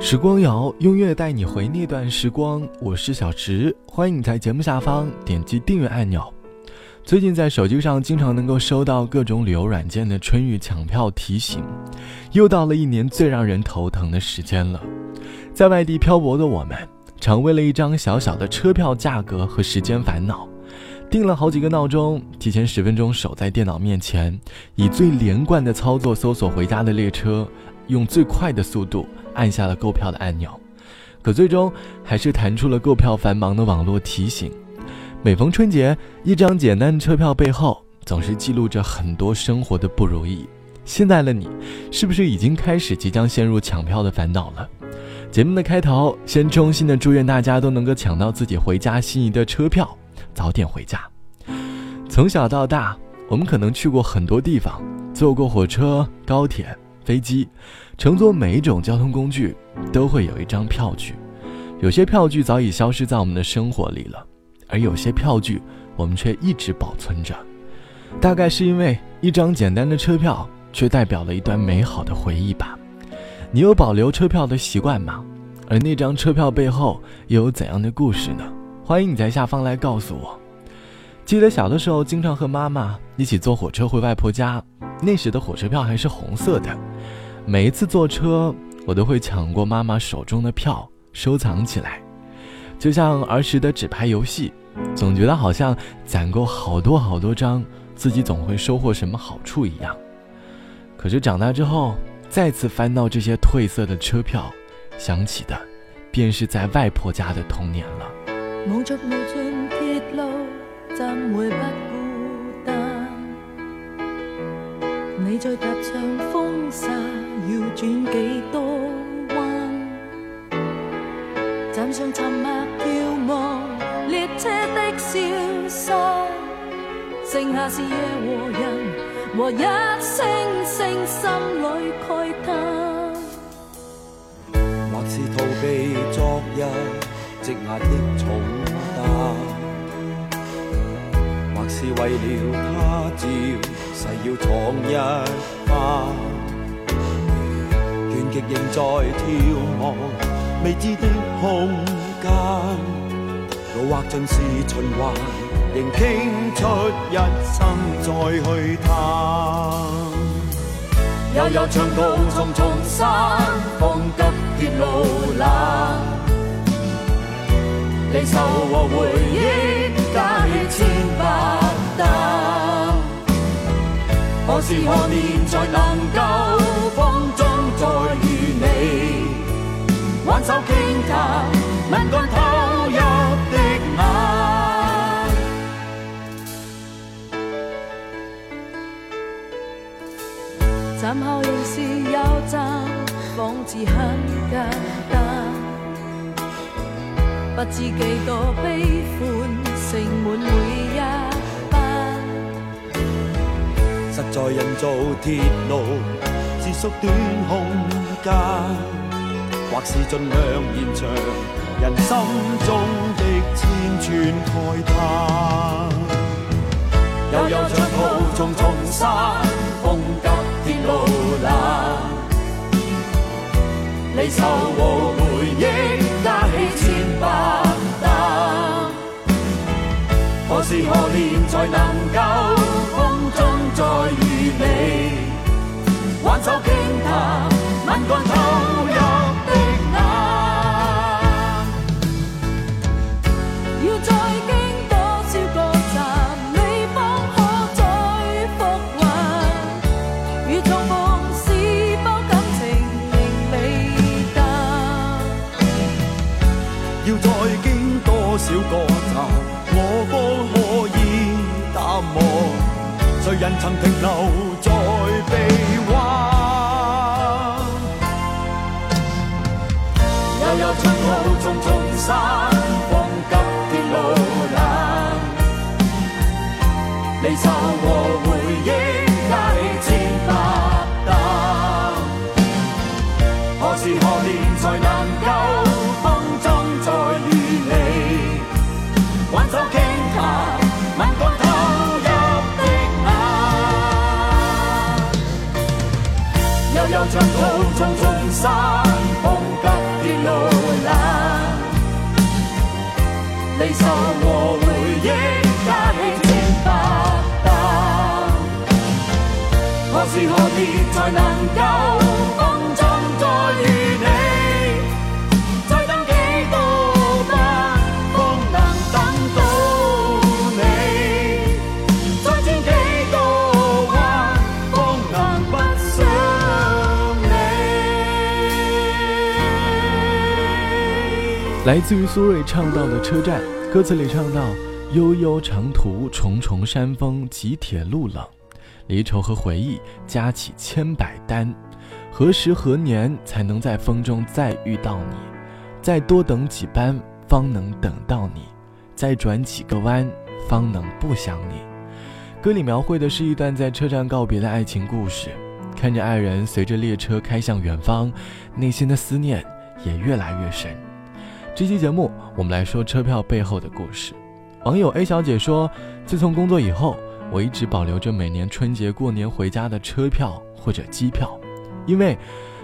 时光谣，用乐带你回那段时光。我是小池，欢迎你在节目下方点击订阅按钮。最近在手机上经常能够收到各种旅游软件的春运抢票提醒，又到了一年最让人头疼的时间了。在外地漂泊的我们，常为了一张小小的车票价格和时间烦恼，定了好几个闹钟，提前十分钟守在电脑面前，以最连贯的操作搜索回家的列车，用最快的速度。按下了购票的按钮，可最终还是弹出了购票繁忙的网络提醒。每逢春节，一张简单的车票背后总是记录着很多生活的不如意。现在的你，是不是已经开始即将陷入抢票的烦恼了？节目的开头，先衷心的祝愿大家都能够抢到自己回家心仪的车票，早点回家。从小到大，我们可能去过很多地方，坐过火车、高铁。飞机，乘坐每一种交通工具都会有一张票据，有些票据早已消失在我们的生活里了，而有些票据我们却一直保存着。大概是因为一张简单的车票，却代表了一段美好的回忆吧。你有保留车票的习惯吗？而那张车票背后又有怎样的故事呢？欢迎你在下方来告诉我。记得小的时候，经常和妈妈一起坐火车回外婆家，那时的火车票还是红色的。每一次坐车，我都会抢过妈妈手中的票，收藏起来，就像儿时的纸牌游戏，总觉得好像攒够好多好多张，自己总会收获什么好处一样。可是长大之后，再次翻到这些褪色的车票，想起的，便是在外婆家的童年了。无无尽铁路，怎会不孤单？你在踏上风沙。转几多弯？站上沉默眺望列车的消失，剩下是夜和人和一声声心里慨叹。或是逃避昨日积压的重担，或是为了他朝誓要闯一番。仍在眺望未知的空间，路或尽是循环，仍倾出一生再去探。悠悠长途重重山，风急铁路冷，离愁和回忆加起千百担。何时何年才能够风中再？挽手倾谈，吻干投入的眼。站后仍是有站，仿似很简单。不知几多悲欢，盛满每一班。实在人造铁路，是缩短空间。或是尽量延长人心中的千串慨叹。悠悠长途重重山，风急天路难，离愁和回忆加起千百担。何时何年才能够曾停留在臂弯？悠悠春路重重山，风急铁路难，离愁和长途重重山，风急。段路难，离愁和回忆加起千百担，何时何地才能够？来自于苏芮唱到的车站，歌词里唱到：悠悠长途，重重山峰，挤铁路冷，离愁和回忆加起千百担。何时何年才能在风中再遇到你？再多等几班，方能等到你；再转几个弯，方能不想你。歌里描绘的是一段在车站告别的爱情故事，看着爱人随着列车开向远方，内心的思念也越来越深。这期节目，我们来说车票背后的故事。网友 A 小姐说：“自从工作以后，我一直保留着每年春节过年回家的车票或者机票，因为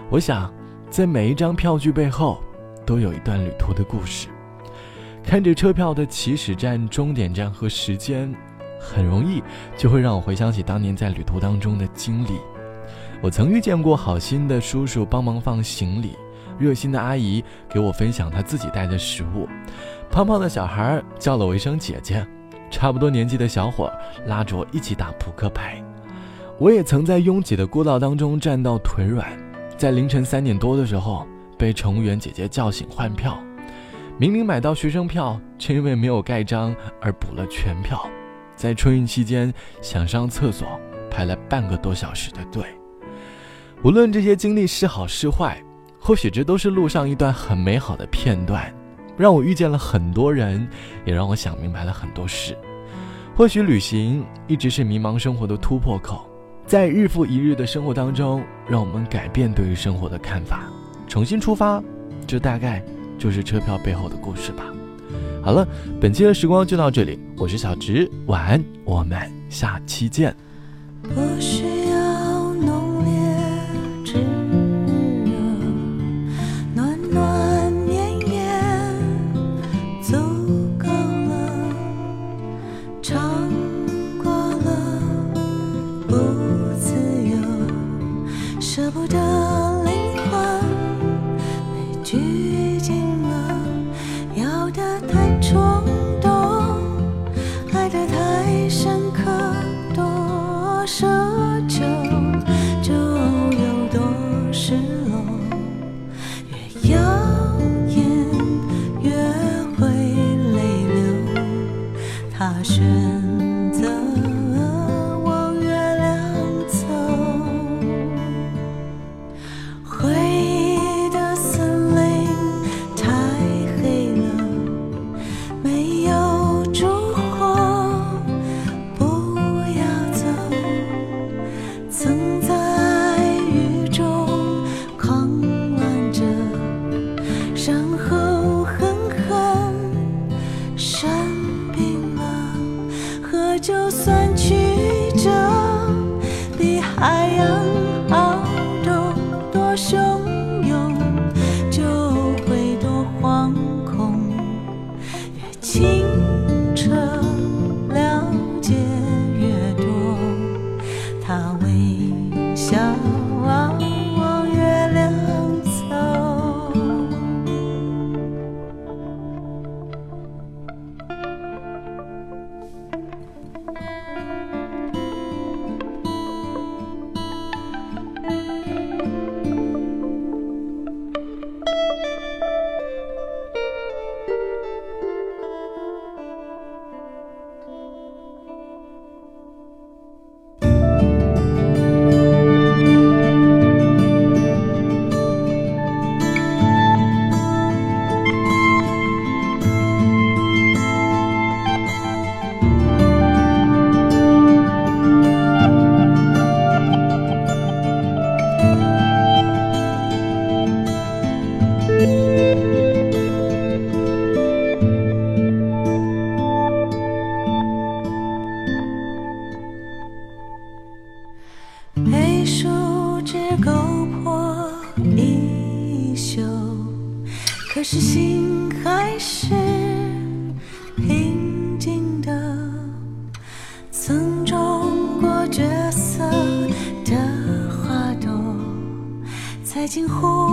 我想，在每一张票据背后，都有一段旅途的故事。看着车票的起始站、终点站和时间，很容易就会让我回想起当年在旅途当中的经历。我曾遇见过好心的叔叔帮忙放行李。”热心的阿姨给我分享她自己带的食物，胖胖的小孩叫了我一声姐姐，差不多年纪的小伙拉着我一起打扑克牌。我也曾在拥挤的过道当中站到腿软，在凌晨三点多的时候被乘务员姐姐叫醒换票，明明买到学生票，却因为没有盖章而补了全票。在春运期间想上厕所，排了半个多小时的队。无论这些经历是好是坏。或许这都是路上一段很美好的片段，让我遇见了很多人，也让我想明白了很多事。或许旅行一直是迷茫生活的突破口，在日复一日的生活当中，让我们改变对于生活的看法，重新出发。这大概就是车票背后的故事吧。好了，本期的时光就到这里，我是小直，晚安，我们下期见。爱得的。没。惊呼